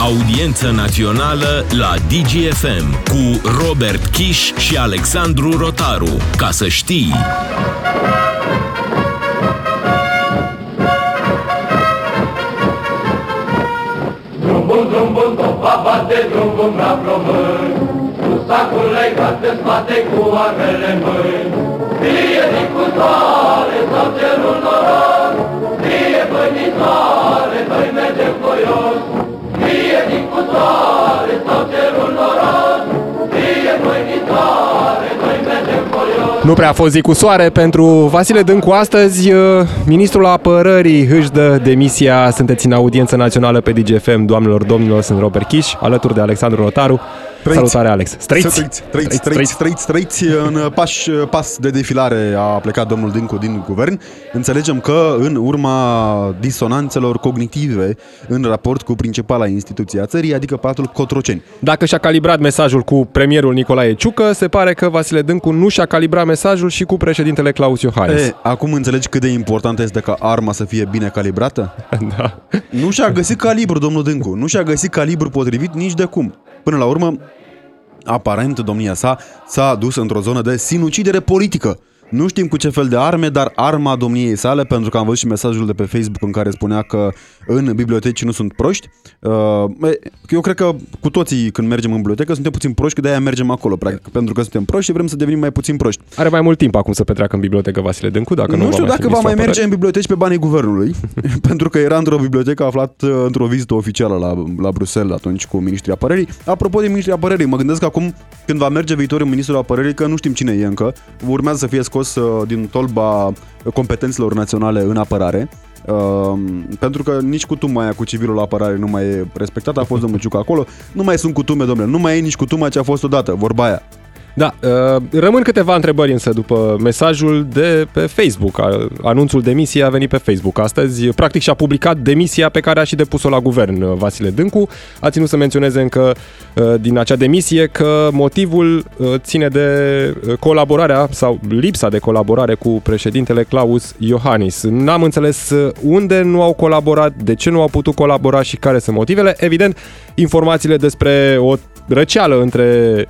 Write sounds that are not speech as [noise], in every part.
Audiență națională la DGFM cu Robert Kiș și Alexandru Rotaru. Ca să știi... Drumul, drumul, topa bate drumul la plămâni Cu sacul legat în spate cu armele în mâini. Fie din cu soare sau cerul noros Fie bănițoare, noi mergem voios Fie din cu soare sau cerul noros Fie bănițoare, noi mergem voios Nu prea a fost zi cu soare pentru Vasile Dâncu astăzi. uh, Ministrul apărării își dă demisia. Sunteți în audiență națională pe DGFM. Doamnelor, domnilor, sunt Robert Kiș, alături de Alexandru Rotaru. Trăiți. Salutare, Alex. Străiți? Trăiți, trăiți, trăiți, trăiți, trăiți. În pas, pas de defilare a plecat domnul Dincu din guvern. Înțelegem că în urma disonanțelor cognitive în raport cu principala instituție a țării, adică patul Cotroceni. Dacă și-a calibrat mesajul cu premierul Nicolae Ciucă, se pare că Vasile Dâncu nu și-a calibrat mesajul și cu președintele Claus Iohannis. E, acum înțelegi cât de important este ca arma să fie bine calibrată? [laughs] Da. Nu și-a găsit calibru, domnul Dâncu. Nu și-a găsit calibru potrivit nici de cum. Până la urmă, aparent domnia sa s-a dus într-o zonă de sinucidere politică. Nu știm cu ce fel de arme, dar arma domniei sale, pentru că am văzut și mesajul de pe Facebook în care spunea că în biblioteci nu sunt proști. Uh, e, Eu cred că cu toții când mergem în bibliotecă suntem puțin proști, că de-aia mergem acolo, practic, pentru că suntem proști și vrem să devenim mai puțin proști. Are mai mult timp acum să petreacă în bibliotecă Vasile Dâncu, dacă nu, Nu știu va mai dacă fi va mai ministru merge în apărării. biblioteci pe banii guvernului, [laughs] pentru că era într-o bibliotecă aflat uh, într-o vizită oficială la, la Bruxelles atunci cu ministrii apărării. Apropo de ministrii apărării, mă gândesc că acum când va merge viitorul ministrul apărării, că nu știm cine e încă, urmează să fie scos uh, din tolba competențelor naționale în apărare. Uh, pentru că nici cutuma aia cu civilul la apărare nu mai e respectată, a fost domnul Ciucă acolo, nu mai sunt cutume, domnule, nu mai e nici cutuma ce a fost odată, vorba aia. Da, uh, rămân câteva întrebări însă după mesajul de pe Facebook. A- Anunțul demisiei a venit pe Facebook astăzi. Practic și-a publicat demisia pe care a și depus-o la guvern uh, Vasile Dâncu. A ținut să menționeze încă uh, din acea demisie că motivul uh, ține de uh, colaborarea sau lipsa de colaborare cu președintele Claus Iohannis. N-am înțeles uh, unde nu au colaborat, de ce nu au putut colabora și care sunt motivele. Evident, informațiile despre o răceală între uh,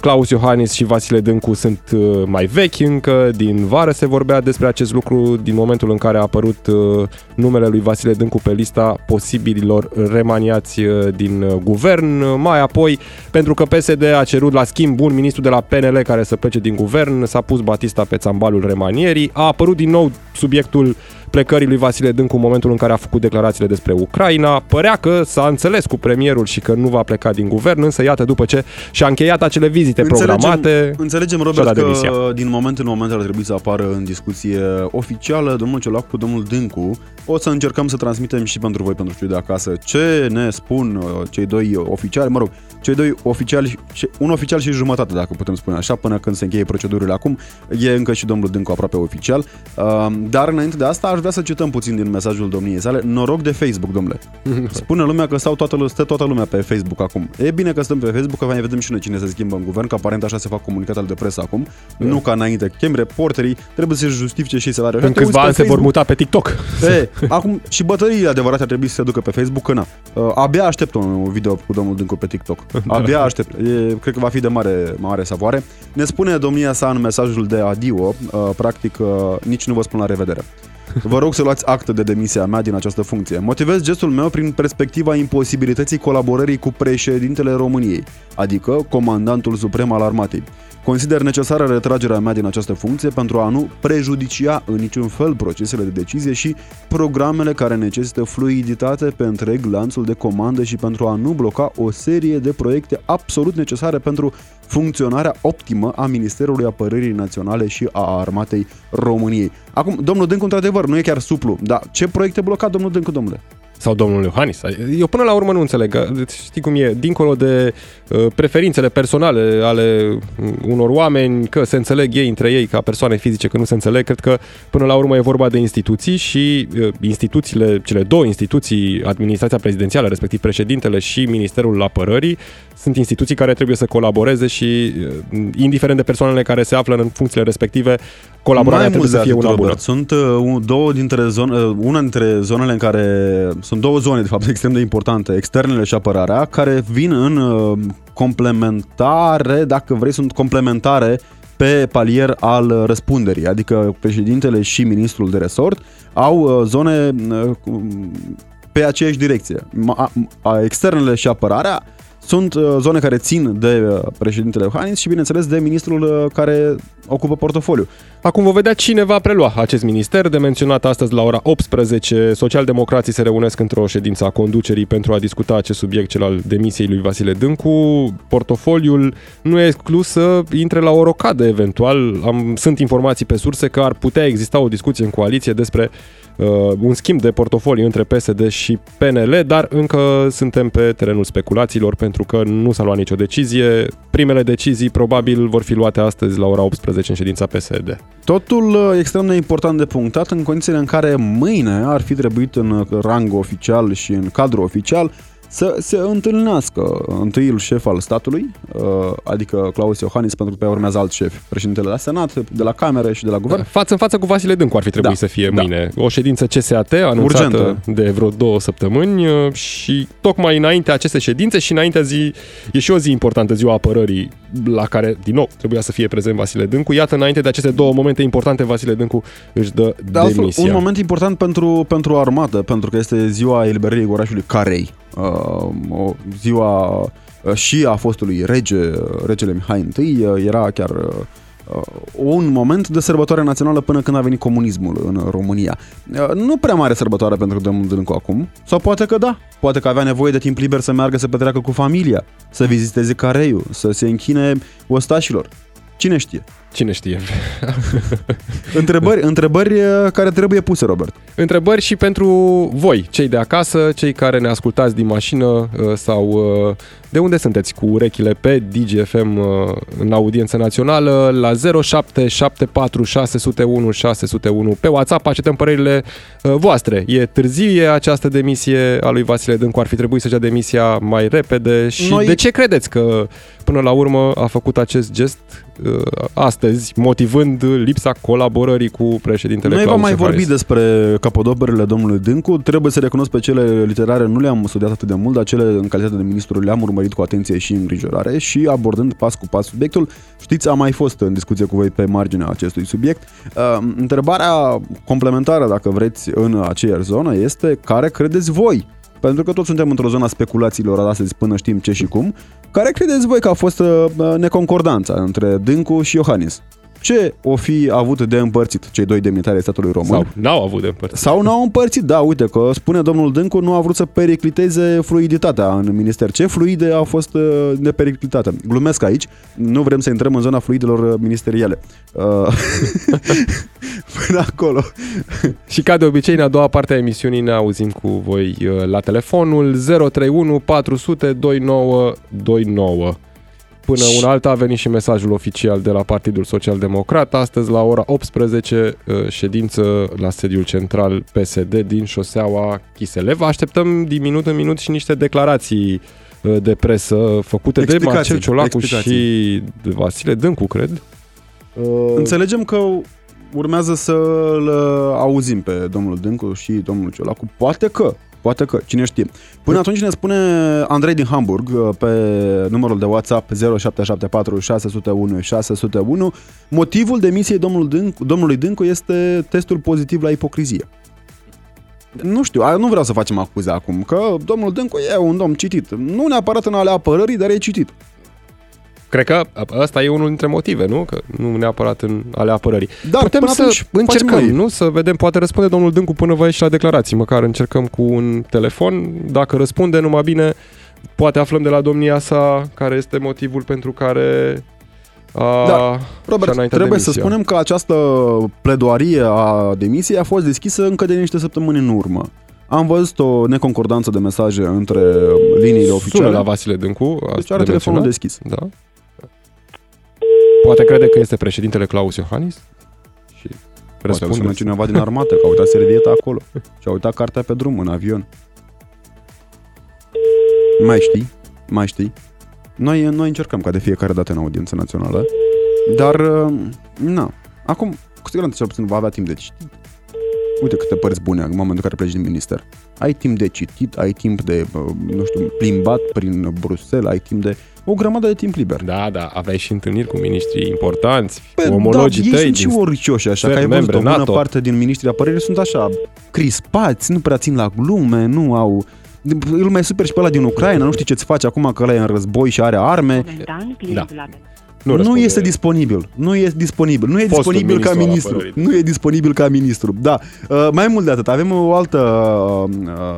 Claus Iohannis și Vasile Dâncu sunt uh, mai vechi încă, din vară se vorbea despre acest lucru, din momentul în care a apărut uh, numele lui Vasile Dâncu pe lista posibililor remaniați uh, din uh, guvern. Mai apoi, pentru că PSD a cerut la schimb un ministru de la PNL care să plece din guvern, s-a pus Batista pe țambalul remanierii, a apărut din nou subiectul plecării lui Vasile Dâncu în momentul în care a făcut declarațiile despre Ucraina. Părea că s-a înțeles cu premierul și că nu va pleca din guvern, însă iată după ce și-a încheiat acele vizite programate. Înțelegem, și-a Robert, dat că demisia. din moment în moment ar trebui să apară în discuție oficială domnul Ciolac cu domnul Dâncu. O să încercăm să transmitem și pentru voi, pentru știu de acasă, ce ne spun uh, cei doi oficiali, mă rog, cei doi oficiali, și- un oficial și jumătate, dacă putem spune așa, până când se încheie procedurile acum. E încă și domnul Dâncu aproape oficial. Uh, Dar înainte de asta aș vrea să cităm puțin din mesajul domniei sale. Noroc de Facebook, domnule. [laughs] Spune lumea că stau toată, stă toată lumea pe Facebook acum. E bine că stăm pe Facebook, că mai vedem și noi cine se schimbă în guvern, că aparent așa se fac comunicatele de presă acum. Nu ca înainte. Chem reporterii, trebuie să-și justifice și salariul. În Te uiți câțiva pe ani se vor Facebook, muta pe TikTok. E, acum și bătăriile adevărate ar trebui să se ducă pe Facebook, că na. Uh, abia aștept un video cu domnul Dâncu pe TikTok. [laughs] Abia aștept. E, cred că va fi de mare, mare savoare. Ne spune domnia sa în mesajul de adio, uh, practic, uh, nici nu vă spun la revedere. Vă rog să luați actă de demisia mea din această funcție. Motivez gestul meu prin perspectiva imposibilității colaborării cu președintele României, adică comandantul suprem al armatei. Consider necesară retragerea mea din această funcție pentru a nu prejudicia în niciun fel procesele de decizie și programele care necesită fluiditate pe întreg lanțul de comandă și pentru a nu bloca o serie de proiecte absolut necesare pentru funcționarea optimă a Ministerului Apărării Naționale și a Armatei României. Acum, domnul Dâncu, într-adevăr, nu e chiar suplu, dar ce proiecte blocat domnul Dâncu, domnule? Sau domnul Iohannis. Eu până la urmă nu înțeleg. că, Știi cum e? Dincolo de uh, preferințele personale ale unor oameni, că se înțeleg ei între ei ca persoane fizice, că nu se înțeleg, cred că până la urmă e vorba de instituții și uh, instituțiile, cele două instituții, administrația prezidențială, respectiv președintele și Ministerul Apărării, sunt instituții care trebuie să colaboreze și, uh, indiferent de persoanele care se află în funcțiile respective, colaborarea Mai trebuie mult să de fie atât, una bună. Robert. Sunt uh, un- două dintre zone, uh, una dintre zonele în care sunt două zone, de fapt, [laughs] extrem de importante, externele și apărarea, care vin în uh, complementare, dacă vrei, sunt complementare pe palier al răspunderii, adică președintele și ministrul de resort au uh, zone uh, cu- pe aceeași direcție. Ma- a- a- Externele și apărarea sunt uh, zone care țin de uh, președintele Iohannis și, bineînțeles, de ministrul uh, care ocupă portofoliu. Acum vom vedea cine va prelua acest minister. De menționat astăzi la ora 18, socialdemocrații se reunesc într-o ședință a conducerii pentru a discuta acest subiect, cel al demisiei lui Vasile Dâncu. Portofoliul nu e exclus să intre la o rocadă eventual. Am, sunt informații pe surse că ar putea exista o discuție în coaliție despre uh, un schimb de portofoliu între PSD și PNL, dar încă suntem pe terenul speculațiilor pentru că nu s-a luat nicio decizie. Primele decizii probabil vor fi luate astăzi la ora 18 în ședința PSD. Totul uh, extrem de important de punctat în condițiile în care mâine ar fi trebuit în uh, rang oficial și în cadru oficial să se întâlnească întâiul șef al statului, uh, adică Claus Iohannis, pentru că pe urmează alt șef, președintele la Senat, de la Cameră și de la Guvern. Față în față cu Vasile Dâncu ar fi trebuit Da, să fie da. mâine. O ședință CSAT anunțată Urgentă. de vreo două săptămâni uh, și tocmai înainte aceste ședințe și înaintea zi, e și o zi importantă, ziua apărării, la care, din nou, trebuia să fie prezent Vasile Dâncu. Iată, înainte de aceste două momente importante, Vasile Dâncu își dă De altfel, demisia. un moment important pentru, pentru armată, pentru că este ziua eliberării orașului Carei. Uh, o ziua uh, și a fostului rege, uh, regele Mihai I, uh, era chiar uh, uh, un moment de sărbătoare națională până când a venit comunismul în România. Uh, Nu prea mare sărbătoare pentru domnul Dâncu acum, sau poate că da, poate că avea nevoie de timp liber să meargă să petreacă cu familia, să viziteze Careiul, să se închine ostașilor. Cine știe? Cine știe? [laughs] Întrebări, întrebări uh, care trebuie puse, Robert. Întrebări și pentru voi, cei de acasă, cei care ne ascultați din mașină uh, sau uh, de unde sunteți cu urechile pe DGFM uh, în audiență națională la 0774 601 601 pe WhatsApp așteptăm părerile uh, voastre. E târzie această demisie a lui Vasile Dâncu, ar fi trebuit să-și dea demisia mai repede și Noi- de ce credeți că până la urmă a făcut acest gest uh, astăzi, motivând lipsa colaborării cu președintele Noi vom Claus mai Iohannis? vorbi despre capodoperele domnului Dâncu. Trebuie să recunosc pe cele literare nu le-am studiat atât de mult, dar cele în calitate de ministru le-am urmărit cu atenție și îngrijorare și abordând pas cu pas subiectul. Știți, am mai fost în discuție cu voi pe marginea acestui subiect. Uh, întrebarea complementară, dacă vreți, în aceeași zonă este care credeți voi? Pentru că toți suntem într-o zonă a speculațiilor astăzi până știm ce și cum. Care credeți voi că a fost uh, neconcordanța între Dâncu și Iohannis? Ce o fi avut de împărțit cei doi demnitari ai statului român? Sau n-au avut de împărțit. Sau n-au împărțit, da, uite că spune domnul Dâncu, nu a vrut să pericliteze fluiditatea în minister. Ce fluide a fost uh, nepericlitate? Glumesc aici, nu vrem să intrăm în zona fluidelor uh, ministeriale. Uh, [laughs] Până acolo. [laughs] Și ca de obicei, în a doua parte a emisiunii ne auzim cu voi uh, la telefonul 031 400 2929. Până una alta a venit și mesajul oficial de la Partidul Social Democrat. Astăzi, la ora 18, uh, ședință la sediul central PSD din șoseaua Chiselev. Așteptăm din minut în minut și niște declarații uh, de presă făcute de Explicații, Marcel Ciolacu explicații. și de Vasile Dâncu, cred. Uh, Înțelegem că urmează să-l uh, auzim pe domnul Dâncu și domnul Ciolacu. Poate că, poate că, cine știe. Până atunci ne spune Andrei din Hamburg uh, pe numărul de WhatsApp 0774 601 601 motivul demisiei domnului Dâncu, domnului Dâncu este testul pozitiv la ipocrizie. Nu știu, a- nu vreau să facem acuze acum, că domnul Dâncu e un domn citit. Nu neapărat în alea apărării, dar e citit. Cred că ăsta e unul dintre motive, nu? Că nu neapărat în ale apărării. Dar Putem până să atunci facem încercăm, noi. nu? Să vedem, poate răspunde domnul Dâncu până va ieși la declarații. Măcar încercăm cu un telefon. Dacă răspunde numai bine, poate aflăm de la domnia sa care este motivul pentru care a, Da. și-a Robert, înaintat trebuie să demisia. spunem că această pledoarie a demisiei a fost deschisă încă de niște săptămâni în urmă. Am văzut o neconcordanță de mesaje între liniile Sună oficiale. la Vasile Dâncu. deci asta are de telefonul menționat. deschis. Da. Poate crede că este președintele Claus Iohannis și Poate îl sună răspunde. cineva din armată, că a uitat servieta acolo [laughs] și a uitat cartea pe drum, în avion. Mai știi? Mai știi? Noi, noi încercăm ca de fiecare dată în audiență națională, dar, uh, na, acum, cu siguranță cel puțin va avea timp de citit. Uite câte părți bune în momentul în care pleci din minister. Ai timp de citit, ai timp de, uh, nu știu, plimbat prin Bruxelles, ai timp de o grămadă de timp liber. Da, da, aveai și întâlniri cu miniștri importanți, Păi, cu omologii da, ei tăi. sunt și din- oricioși, așa, țări că ai văzut membre o bună NATO. parte din ministrii apărării sunt așa, crispați, nu prea țin la glume, nu au... Îl mai super și pe ăla din Ucraina, nu știi ce-ți face acum că ăla e în război și are arme. Momentan, clientul Da. la Nu, răspunde. este disponibil. Nu e disponibil. Nu e Fostul disponibil ca ministru al ministru. apărării. Nu e disponibil ca ministru. Da. Uh, mai mult de atât, avem o altă uh, uh,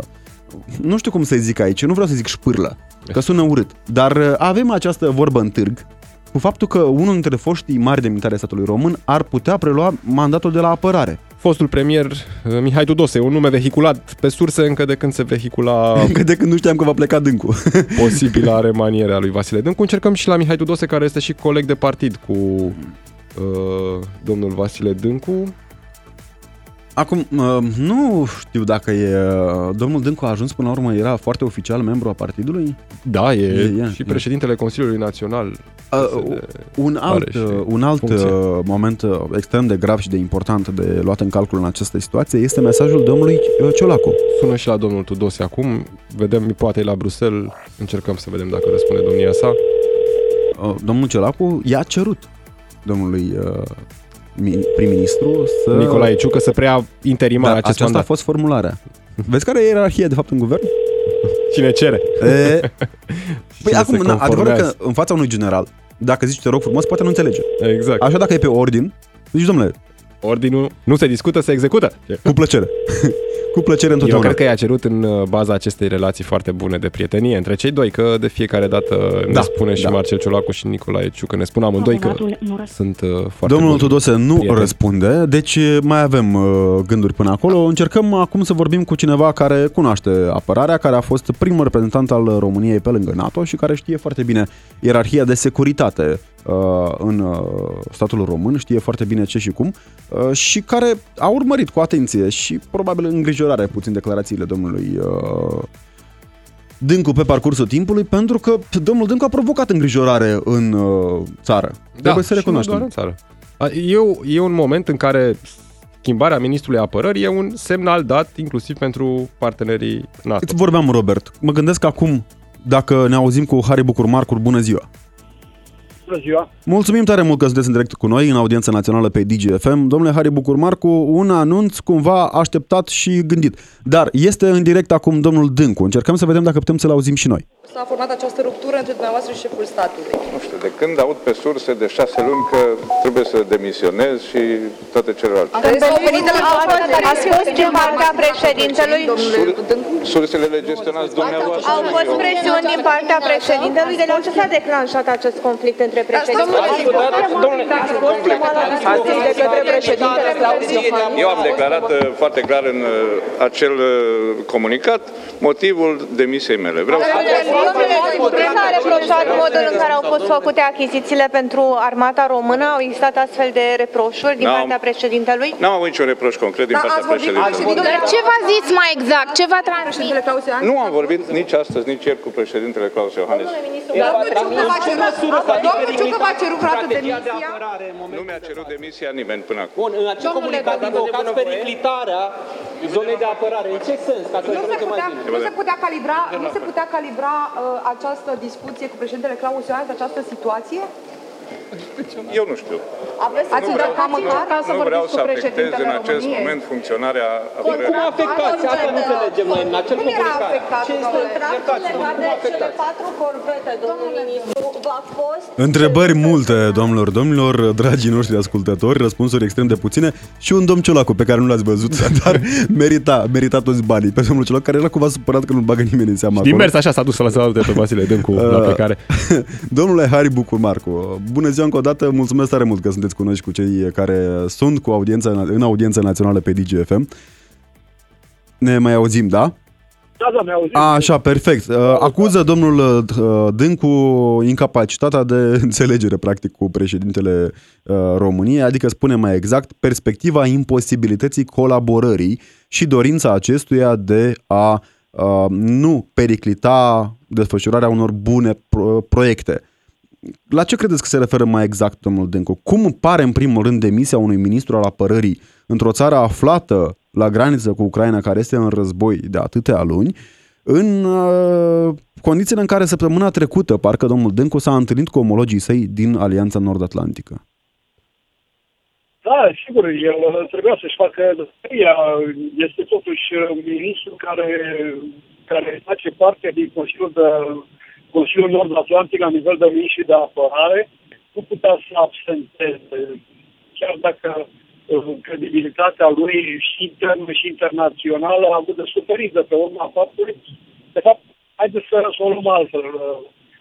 nu știu cum să zic aici, nu vreau să zic șpârlă, că sună urât, dar uh, avem această vorbă în târg cu faptul că unul dintre foștii mari demnitari ai statului român ar putea prelua mandatul de la apărare. Fostul premier uh, Mihai Tudose, un nume vehiculat pe surse încă de când se vehicula [laughs] Încă de când nu știam că va pleca dâncu. [laughs] posibilă remaniere a lui Vasile Dâncu. Încercăm și la Mihai Tudose, care este și coleg de partid cu uh, domnul Vasile Dâncu. Acum, uh, nu știu dacă e... uh, Domnul Dâncu a ajuns până la urmă, era foarte oficial membru a partidului? Da, e, E, e, și e. președintele Consiliului Național. Uh, PSD. un alt, și uh, un alt funcție. uh, moment uh, extrem de grav și de important de luat în calcul în această situație este mesajul domnului uh, Ciolacu. Sună și la domnul Tudose acum. Vedem, poate e la Bruxelles. Încercăm să vedem dacă răspunde domnia sa. Uh, Domnul Ciolacu i-a cerut domnului uh, mi- prim-ministru să... Nicolae Ciucă să preia interimar da, acest aceasta mandat. a fost formularea. Vezi care e ierarhia de fapt în guvern? Cine cere? E, [laughs] păi Cine acum, se na, adevărul conformează. că în fața unui general, dacă zici te rog frumos, poate nu înțelege. Exact. Așa dacă e pe ordin, zici domnule, Ordinul nu se discută, se execută. cu plăcere. [laughs] cu plăcere Eu întotdeauna. cred că i-a cerut în uh, baza acestei relații foarte bune de prietenie între cei doi, că de fiecare dată ne Da, spune și da. Marcel Ciolacu și Nicolae Ciucă, ne spun amândoi că Abonatul nu răspunde. sunt uh, foarte Domnul buni. Tudose nu prieteni. răspunde, deci mai avem uh, gânduri până acolo. Încercăm acum să vorbim cu cineva care cunoaște apărarea, care a fost primul reprezentant al României pe lângă NATO și care știe foarte bine ierarhia de securitate uh, în uh, statul român, știe foarte bine ce și cum uh, și care a urmărit cu atenție și probabil îngrijorare puțin declarațiile domnului uh, Dâncu pe parcursul timpului, pentru că domnul Dâncu a provocat îngrijorare în uh, țară. Trebuie să Da, și nu recunoaștem. doar în țară. A, E, o- e un moment în care schimbarea ministrului apărării e un semnal dat inclusiv pentru partenerii NATO. Îți vorbeam, Robert. Mă gândesc acum, dacă ne auzim cu Harry Bucur Marcur, bună ziua! Bună ziua! Mulțumim tare mult că sunteți în direct cu noi în audiența națională pe DGFM. Domnule Harry Bucur Marcu, un anunț cumva așteptat și gândit. Dar este în direct acum domnul Dâncu. Încercăm să vedem dacă putem să-l auzim și noi. S-a format această ruptură între dumneavoastră și șeful statului. Nu știu, de când aud pe surse de șase luni că trebuie să demisionez și toate celelalte. Credeți că au venit de la Ați fost din partea președintelui? domnule Dâncu? Sursele le gestionați dumneavoastră. Au fost presiuni din partea președintelui? De la ce s-a declanșat acest conflict între președinte? Astăzi de către președintele Claus Iohannis. Eu am declarat uh, foarte clar în uh, acel uh, comunicat motivul demisiei mele. Vreau să... Domnule, s-a reproșat modul în care au fost făcute achizițiile pentru armata română? Au existat astfel de reproșuri din N-am. partea președintelui? N-am avut niciun reproș concret din Da, partea ați vorbit cu președintelui. președintele Ce v-a zis mai exact? Ce v-a transmis? președintele Claus Iohannis? Nu am vorbit nici astăzi, nici ieri cu președintele Claus Iohannis. Domnul Ciucă v-a cerut- Domnul Ciucă v-a cerut vreodată demisia? Nu mi-a cerut demisia nimeni până acum. Bun, în acel comunicat invocați periclitarea zonei de apărare. În ce sens? Ca să Nu se înțelegem mai putea, bine. nu se putea calibra, nu se putea calibra uh, această discuție cu președintele Claus Iohannis, această situație? Eu nu știu. Aveți ați încercat măcar să Nu vreau vorbiți să cu afectez președintele în acest României? moment funcționarea Cum apărării. afectați? Asta nu înțelegem noi în acel Cum era comunicat. afectat, Ce este domnule? iertați cum Legat de cele afectați? patru corvete, domnul ministru, v-a fost... Întrebări multe, domnilor, domnilor, dragii noștri ascultători, răspunsuri extrem de puține și un domn Ciolacu pe care nu l-ați văzut, [laughs] dar merita, merita toți banii pe domnul Ciolacu, care era cumva supărat că nu-l bagă nimeni în seama Din acolo. mers așa s-a dus să-l salute pe Vasile Dâncu la Uh, plecare. [laughs] Domnule Harry Bucur Marcu, bună ziua încă o dată, mulțumesc tare mult că sunteți cu noi și cu cei care sunt cu audiența, în audiența națională pe DGFM. Ne mai auzim, da? Da, da, mi-au A, așa, perfect. Uh, Acuză domnul uh, Dâncu incapacitatea de [laughs] înțelegere, practic, cu președintele uh, României, adică spune mai exact perspectiva imposibilității colaborării și dorința acestuia de a uh, nu periclita desfășurarea unor bune pro- proiecte. La ce credeți că se referă mai exact domnul Dâncu? Cum pare în primul rând demisia unui ministru al apărării într-o țară aflată la graniță cu Ucraina, care este în război de atâtea luni, în uh, condițiile în care săptămâna trecută, parcă domnul Dâncu s-a întâlnit cu omologii săi din Alianța Nord-Atlantică? Da, sigur, el trebuia să-și facă datoria. Este totuși un ministru care, care face parte din Consiliul, de, Consiliul Nord-Atlantic la nivel de miniștri de apărare. Nu putea să absenteze, chiar dacă uh, credibilitatea lui și internă și internațională a avut de suferit de pe urma faptului. De fapt, haideți să, să o luăm altfel.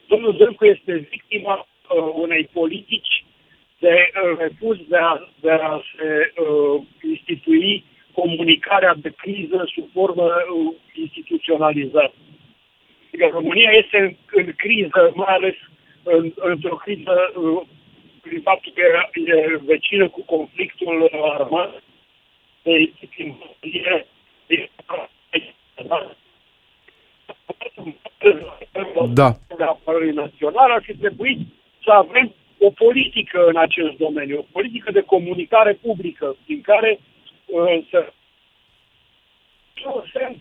Domnul Zâncu este victima uh, unei politici de uh, refuz de a, de a se uh, institui comunicarea de criză sub formă uh, instituționalizată. Adică România este în, în criză, mai ales în, într-o criză uh, prin faptul că e vecină cu conflictul armat, de da. de apărării naționale ar fi trebuit să avem o politică în acest domeniu, o politică de comunicare publică, din care uh, să ce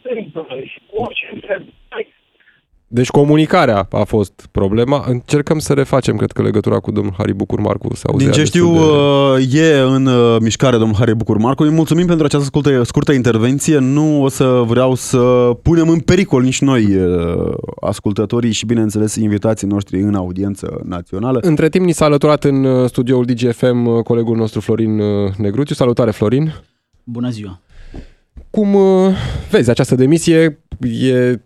se întâmplă și orice întrebare Deci comunicarea a fost problema. Încercăm să refacem, cred că, legătura cu domnul Harry Bucur Marcu. Se Din ce știu, de... e în uh, mișcare domnul Harry Bucur Marcu. Îi mulțumim pentru această scurtă, scurtă intervenție. Nu o să vreau să punem în pericol nici noi uh, ascultătorii și, bineînțeles, invitații noștri în audiență națională. Între timp, ni s-a alăturat în uh, studioul DGFM colegul nostru Florin Negruțiu. Salutare, Florin! Bună ziua! Cum vezi această demisie? E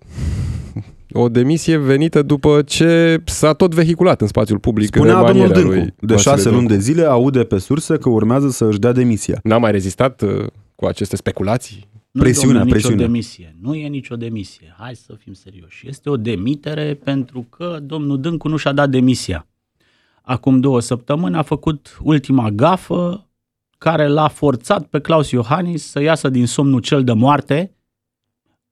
o demisie venită după ce s-a tot vehiculat în spațiul public. Spunea domnul Dâncu, lui de șase luni de zile aude pe surse că urmează să își dea demisia. N-a mai rezistat uh, cu aceste speculații? Nu, presiunea, domnule, presiunea. nicio demisie. Nu e nicio demisie. Hai să fim serioși. Este o demitere pentru că domnul Dâncu nu și-a dat demisia. Acum două săptămâni a făcut ultima gafă care l-a forțat pe Claus Iohannis să iasă din somnul cel de moarte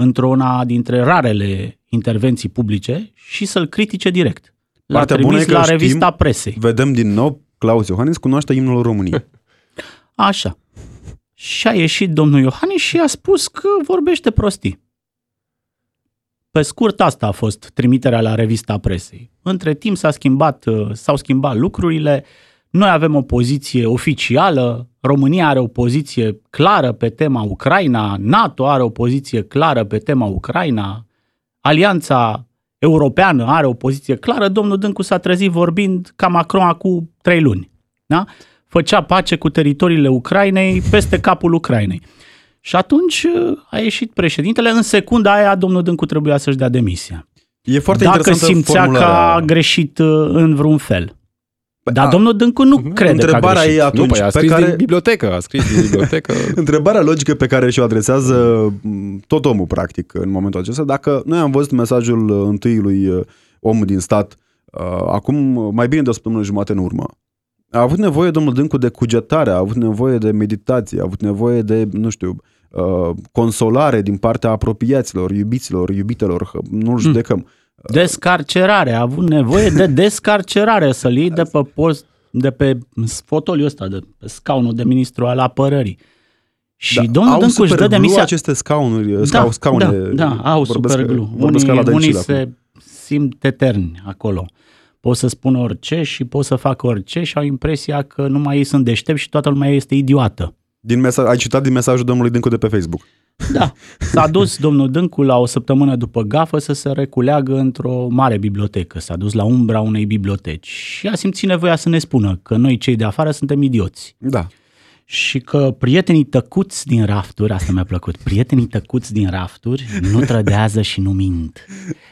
într-una dintre rarele intervenții publice și să-l critique direct. L-a Partea trimis bună la știm, revista presei. Vedem din nou, Claus Iohannis cunoaște imnul României. [laughs] Așa. Și a ieșit domnul Iohannis și a spus că vorbește prostii. Pe scurt, asta a fost trimiterea la revista presei. Între timp s-a schimbat, s-au schimbat lucrurile, noi avem o poziție oficială, România are o poziție clară pe tema Ucraina, NATO are o poziție clară pe tema Ucraina, Alianța Europeană are o poziție clară, domnul Dâncu s-a trezit vorbind ca Macron acum trei luni. Da? Făcea pace cu teritoriile Ucrainei peste capul Ucrainei. Și atunci uh, a ieșit președintele, în secunda aia domnul Dâncu trebuia să-și dea demisia. E foarte Dacă simțea formularea. că a greșit uh, în vreun fel. Dar a, domnul Dâncu nu crede întrebarea că a e atunci nu, păi a scris pe care... din bibliotecă, a scris din bibliotecă. [laughs] întrebarea logică pe care și-o adresează tot omul, practic, în momentul acesta, dacă noi am văzut mesajul uh, întâiului uh, om din stat uh, acum mai bine de o săptămână jumate în urmă, a avut nevoie domnul Dâncu de cugetare, a avut nevoie de meditație, a avut nevoie de, nu știu, consolare din partea apropiaților, iubiților, iubitelor, nu-l hmm. judecăm. Mm Descarcerare, a avut nevoie de descarcerare, să-l iei de pe post, de pe fotoliul ăsta, de pe scaunul de ministru al apărării. Și da, domnul Dâncuș își dă demisia... aceste scaunuri, scau, da, scaune. Da, da au superglu. Unii, unii se simt eterni acolo. Pot să spună orice și pot să facă orice și au impresia că numai ei sunt deștepți și toată lumea este idiotă. Din mesaj, ai citat din mesajul domnului Dâncu de pe Facebook. Da, s-a dus domnul Dâncu la o săptămână după gafă să se reculeagă într-o mare bibliotecă. S-a dus la umbra unei biblioteci și a simțit nevoia să ne spună că noi cei de afară suntem idioți. Da. Și că prietenii tăcuți din rafturi, asta mi-a plăcut, prietenii tăcuți din rafturi nu trădează și nu mint.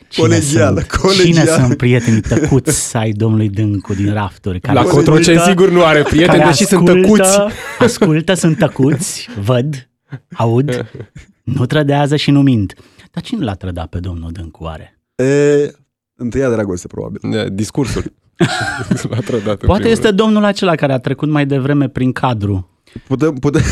Cine colegială, sunt, colegială. Cine sunt prietenii tăcuți ai domnului Dâncu din rafturi? Care la Cotroceni sigur nu are prieteni, deși sunt tăcuți. Ascultă, sunt tăcuți, văd, aud, [laughs] nu trădează și nu mint. Dar cine l-a trădat pe domnul Dâncu oare? E, întâia dragoste, probabil. De, discursul. [laughs] l-a trădat Poate este domnul acela care a trecut mai devreme prin cadru. Putem, putem,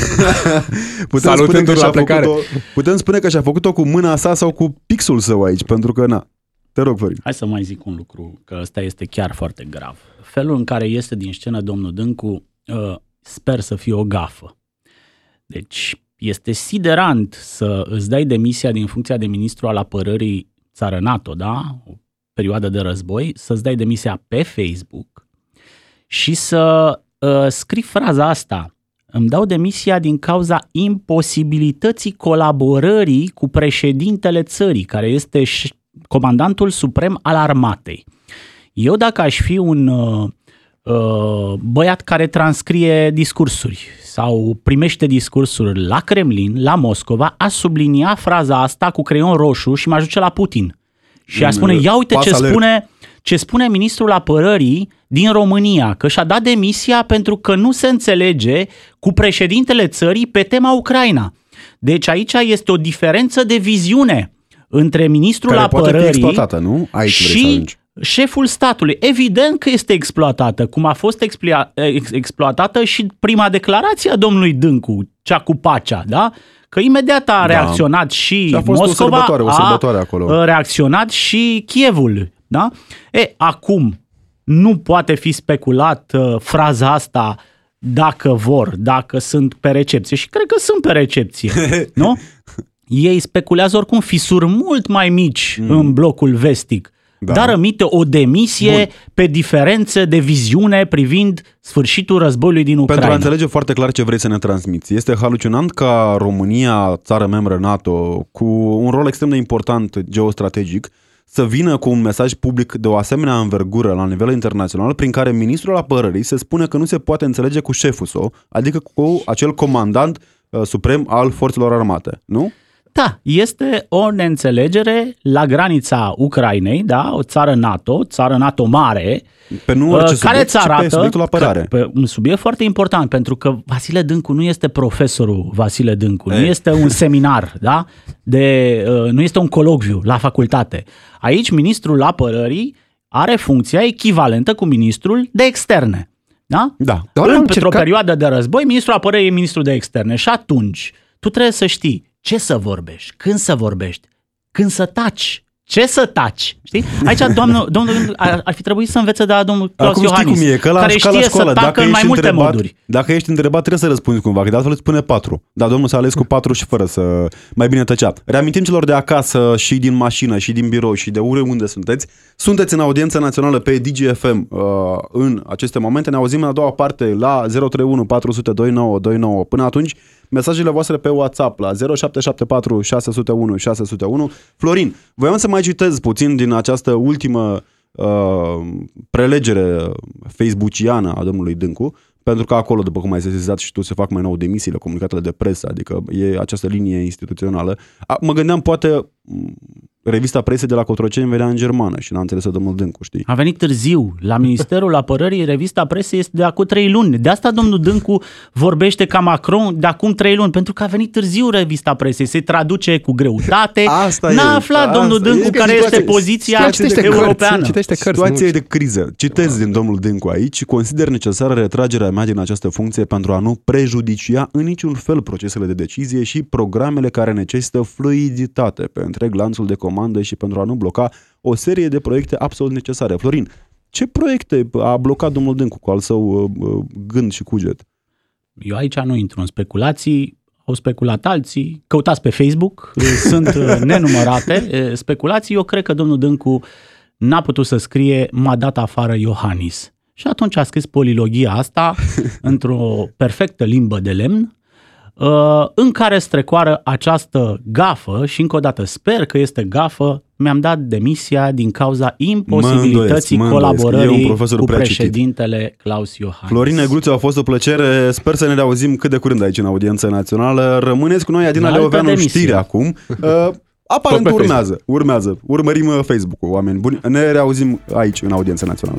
[laughs] putem spune că la plecare. Putem spune că și-a făcut-o cu mâna sa sau cu pixul său aici, pentru că na. Te rog, Florin. Hai să mai zic un lucru, că ăsta este chiar foarte grav. Felul în care este din scenă domnul Dâncu, uh, sper să fie o gafă. Deci este siderant să îți dai demisia din funcția de ministru al apărării țară NATO, da? O perioadă de război, să-ți dai demisia pe Facebook și să uh, scrii fraza asta. Îmi dau demisia din cauza imposibilității colaborării cu președintele țării, care este comandantul suprem al armatei. Eu dacă aș fi un uh, uh, băiat care transcrie discursuri sau primește discursuri la Kremlin, la Moscova, a sublinia fraza asta cu creion roșu și mă ajunge la Putin. Și a spune, ia uite ce spune, ce spune ministrul apărării din România, că și-a dat demisia pentru că nu se înțelege cu președintele țării pe tema Ucraina. Deci aici este o diferență de viziune între ministrul Care apărării poate fi exploatată, nu? Aici vrei să și ajungi. Șeful statului. Evident că este exploatată, cum a fost explia, ex, exploatată și prima declarație a domnului Dâncu, cea cu pacea, da? Că imediat a Da. reacționat și, Și a fost o Moscova, sărbătoare, o sărbătoare acolo. a reacționat și Chievul, da? E, acum nu poate fi speculat uh, fraza asta dacă vor, dacă sunt pe recepție și cred că sunt pe recepție, [laughs] nu? Ei speculează oricum fisuri mult mai mici mm. în blocul vestic, da. dar rămite o demisie Bun. pe diferențe de viziune privind sfârșitul războiului din Ucraina. Pentru a înțelege foarte clar ce vrei să ne transmiți, este halucinant ca România, țară membră NATO, cu un rol extrem de important geostrategic, să vină cu un mesaj public de o asemenea învergură la nivel internațional, prin care ministrul apărării se spune că nu se poate înțelege cu șeful său, adică cu acel comandant uh, suprem al forțelor armate, nu? Da, este o neînțelegere la granița Ucrainei, da, o țară NATO, o țară NATO mare, Pe nu orice uh, care subiect, îți ci pe arată subiectul apărare. Că, pe un subiect foarte important, pentru că Vasile Dâncu nu este profesorul Vasile Dâncu, nu Ei. este un [laughs] seminar, da? De, uh, nu este un colocviu la facultate. Aici ministrul apărării are funcția echivalentă cu ministrul de externe. Da? Da. Doar În, am Într-o încercat- perioadă de război, ministrul apărării e ministrul de externe și atunci tu trebuie să știi ce să vorbești, când să vorbești, când să taci, ce să taci, știi? Aici domnul, domnul ar, ar fi trebuit să învețe de la domnul Claus Acum știi Iohannis, cum e, că la, care ca știe la școală, să tacă dacă în mai ești multe întrebat, moduri. Dacă ești întrebat, trebuie să răspunzi cumva, că de altfel îți spune patru. Dar domnul s-a ales cu patru și fără să mai bine tăcea. Reamintim celor de acasă și din mașină și din birou și de oriunde sunteți. Sunteți în audiența națională pe DGFM uh, în aceste momente. Ne auzim în a doua parte la 031 400 2929. Până atunci, mesajele voastre pe WhatsApp la 0774 601 601. Florin, voiam să mai citez puțin din această ultimă uh, prelegere facebookiană a domnului Dâncu, pentru că acolo, după cum ai sesizat și tu, se fac mai nou demisiile, comunicatele de presă, adică e această linie instituțională. A, mă gândeam, poate, m, revista presei de la Cotroceni venea în germană și n-a înțeles domnul Dâncu, știi? A venit târziu. La Ministerul [laughs] Apărării, revista presei este de acum trei luni. De asta domnul Dâncu vorbește ca Macron de acum trei luni, pentru că a venit târziu revista presei. Se traduce cu greutate. [laughs] Asta N-a e, aflat asta domnul e. Dâncu E că care situația- este poziția situația de europeană. cărți, citește cărți. Situație nu- de criză. Citez din domnul Dâncu aici și consider necesară retragerea mea din această funcție pentru a nu prejudicia în niciun fel procesele de decizie și programele care necesită fluiditate pe întreg lanțul de comandă și pentru a nu bloca o serie de proiecte absolut necesare. Florin, ce proiecte a blocat domnul Dâncu cu al său uh, uh, gând și cuget? Eu aici nu intru în speculații, au speculat alții, căutați pe Facebook, [laughs] sunt uh, nenumărate uh, speculații. Eu cred că domnul Dâncu n-a putut să scrie m-a dat afară Iohannis. Și atunci a scris polilogia asta [laughs] într-o perfectă limbă de lemn, uh, în care strecoară această gafă și încă o dată sper că este gafă, mi-am dat demisia din cauza imposibilității Mă îndoiesc, mă îndoiesc. E un colaborării profesor cu prea citit. președintele Claus Iohannis. Florin Negruțiu, a fost o plăcere. Sper să ne reauzim cât de curând aici în audiența națională. Rămâneți cu noi, Adina La altă Leoveanu, demisie. știri acum. [laughs] Uh, aparent Tot pe urmează, urmează. Urmărim uh, Facebook-ul, oameni buni. Ne reauzim aici, în audiența națională.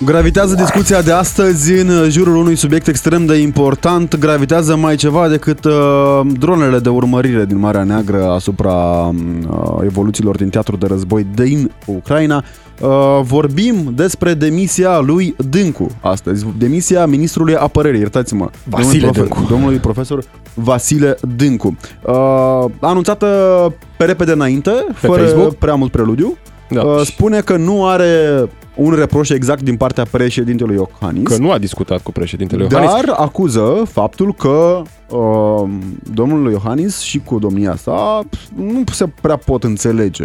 Gravitează discuția de astăzi în jurul unui subiect extrem de important. Gravitează mai ceva decât uh, dronele de urmărire din Marea Neagră asupra uh, evoluțiilor din teatru de război din Ucraina. Uh, vorbim despre demisia lui Dâncu astăzi, demisia ministrului apărării, iertați-mă. Vasile domnului Dâncu. Domnului profesor Vasile Dâncu. Uh, anunțată pe repede înainte, Pe fără Facebook? prea mult preludiu. Da. Uh, spune că nu are un reproș exact din partea președintelui Iohannis. Că nu a discutat cu președintele Dar Iohannis. acuză faptul că uh, domnul Iohannis și cu domnia sa nu se prea pot înțelege.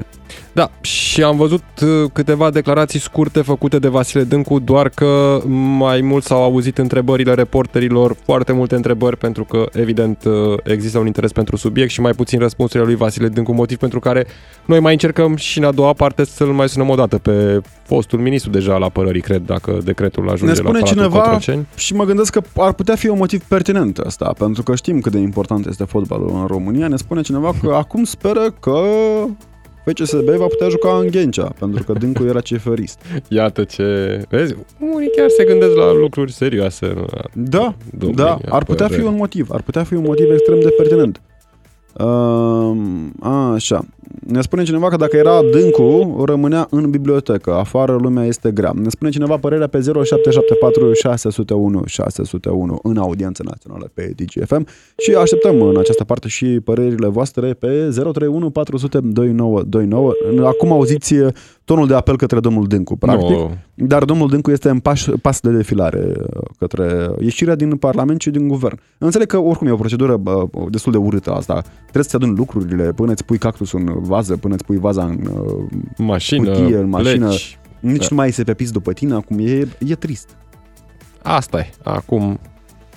Da, și am văzut uh, câteva declarații scurte făcute de Vasile Dâncu, doar că mai mult s-au auzit întrebările reporterilor, foarte multe întrebări, pentru că, evident, uh, există un interes pentru subiect și mai puțin răspunsurile lui Vasile Dâncu, motiv pentru care noi mai încercăm și în a doua parte să-l mai sunăm o dată pe fostul ministru deja al apărării, cred, dacă decretul ajunge Ne spune la Palatul cineva Cotroceni. și mă gândesc că ar putea fi un motiv pertinent asta, pentru că știm cât de important este fotbalul în România. Ne spune cineva că [laughs] acum speră că FCSB va putea juca în Ghencea, pentru că Dâncu era ceferist. Iată ce... Vezi, unii chiar se gândesc la lucruri serioase. în Da, domeniul da, ar putea fi apărării. un motiv, ar putea fi un motiv extrem de pertinent. Uh, așa. Ne spune cineva că dacă era Dâncu, rămânea în bibliotecă. Afară lumea este grea. Ne spune cineva părerea pe 0774 601 601 în audiență națională pe DGFM și așteptăm în această parte și părerile voastre pe 031 400 2929. Acum auziți tonul de apel către domnul Dâncu, practic. Nu. Dar domnul Dâncu este în pas, pas de defilare uh, către ieșirea din Parlament și din Guvern. Înțeleg că oricum e o procedură bă, destul de urâtă asta. Trebuie să-ți aduni lucrurile până îți pui cactusul în vază, până îți pui vaza în uh, Mașină, cutie, în mașină. pleci. Nici Da. nu mai se pe pis după tine, acum e, e trist. Asta e. Acum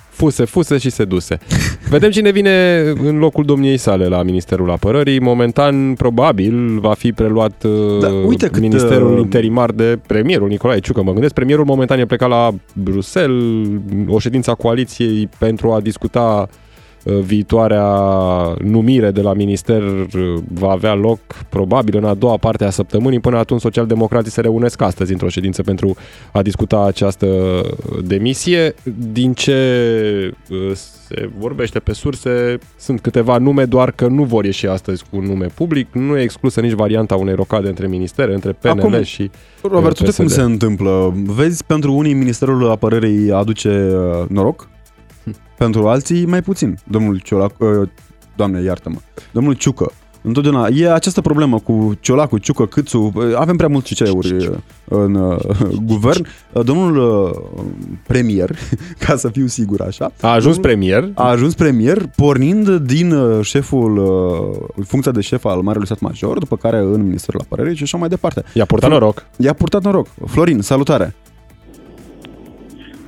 fuse, fuse și se duse. [laughs] Vedem cine vine în locul domniei sale la Ministerul Apărării. Momentan, probabil, va fi preluat Da, da, uite cât, ministerul uh, interimar de premierul Nicolae Ciucă. Mă gândesc, premierul momentan e plecat la Bruxelles, o ședință a coaliției pentru a discuta uh, viitoarea numire de la minister uh, va avea loc probabil în a doua parte a săptămânii. Până atunci, socialdemocrații se reunesc astăzi într-o ședință pentru a discuta această demisie. Din ce uh, se vorbește pe surse, sunt câteva nume, doar că nu vor ieși astăzi cu un nume public. Nu e exclusă nici varianta unei rocade între ministere, între PNL Acum, și Robert, uh, uite cum PSD. se întâmplă. Vezi, pentru unii Ministerul Apărării aduce uh, noroc, [laughs] pentru alții mai puțin. Domnul Ciolac, uh, doamne, iartă-mă, domnul Ciucă, Întotdeauna e această problemă cu Ciolacu, Ciucă, Câțu, uh, avem prea mulți CC-uri uh, în uh, [laughs] guvern. Uh, Domnul uh, premier, [laughs] ca să fiu sigur așa, A ajuns premier. a ajuns premier pornind din uh, șeful, uh, funcția de șef al Marelui Stat Major, după care în Ministerul Apărării și așa mai departe. I-a purtat noroc. I-a purtat noroc. Florin, salutare!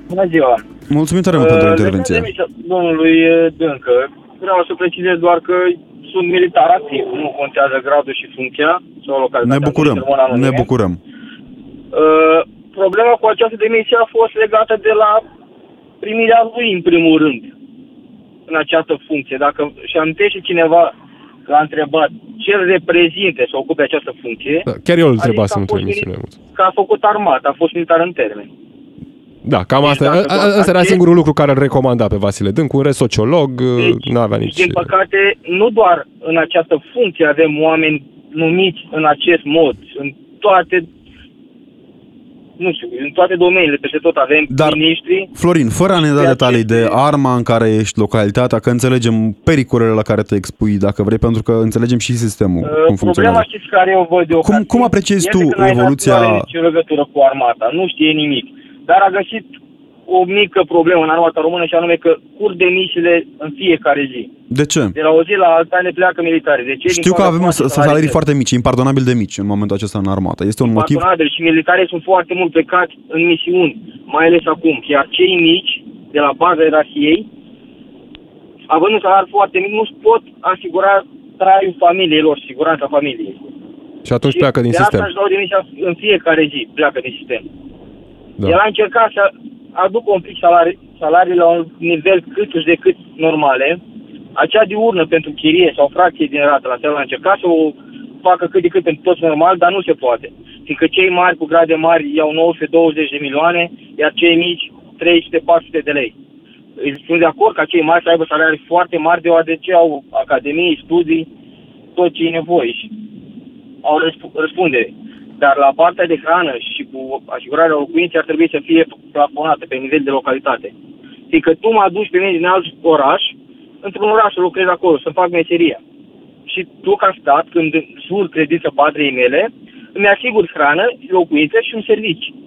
Bună ziua! Mulțumim tare mult pentru Uh, intervenție. legat de demisia domnului uh, Dâncă, vreau să precizez doar că sunt militar activ, nu contează gradul și funcția sau localitatea. Ne bucurăm, unde rămân anume. ne bucurăm. Uh, problema cu această demisie a fost legată de la primirea lui, în primul rând, în această funcție. Dacă și amintește cineva că a întrebat ce îl reprezinte să ocupe această funcție, Da, chiar eu îl Adică treba a să nu fost emisiune. că a făcut armată, a fost militar în termen. Da, cam asta. Deci dacă a- a- Ăsta era acest- singurul lucru care îl recomanda pe Vasile Dâncu, un rest sociolog, Deci, nu avea nici... Din păcate, nu doar în această funcție avem oameni numiți în acest mod, în toate nu știu, în toate domeniile, peste tot avem Dar, miniștri. Florin, fără a ne da Ceea detalii ce- de arma în care ești, localitatea, că înțelegem pericolele la care te expui, dacă vrei, pentru că înțelegem și sistemul, cum Uh, Problema funcționează. știți care o văd eu? Cum- cum apreciezi tu evoluția- Nu are nicio legătură cu armata, nu știe nimic. Dar a găsit o mică problemă în armata română și anume că curg demisiile în fiecare zi. De ce? De la o zi la alta ne pleacă militari. De ce? Știu că avem s- salarii foarte mici, impardonabil de mici în momentul acesta în armată. Este un motiv... Patronadele și militarii sunt foarte mult plecați în misiuni, mai ales acum. Iar cei mici, de la baza ierarhiei, având un salariu foarte mic, nu-și pot asigura traiul familiei lor, siguranța familiei. Și atunci pleacă din de sistem. asta își dau demisia în fiecare zi, pleacă din sistem. Da. El a încercat să aducă un pic salarii, salarii la un nivel cât de cât normale. Acea diurnă pentru chirie sau fracție din rată la seara a încercat să o facă cât de cât pentru toți normal, dar nu se poate. Fiindcă cei mari cu grade mari iau 920 de milioane, iar cei mici 300-400 de lei. Sunt de acord ca cei mari să aibă salarii foarte mari, deoarece au academii, studii, tot ce e nevoie și au răsp- răspundere. Dar la partea de hrană și cu asigurarea locuinței ar trebui să fie plafonată pe nivel de localitate. Fiindcă tu mă aduci pe mine din alt oraș, într-un oraș să lucrez acolo, să fac meseria. Și tu ca stat, când jur credință patriei mele, îmi asigur hrană, locuință și un serviciu.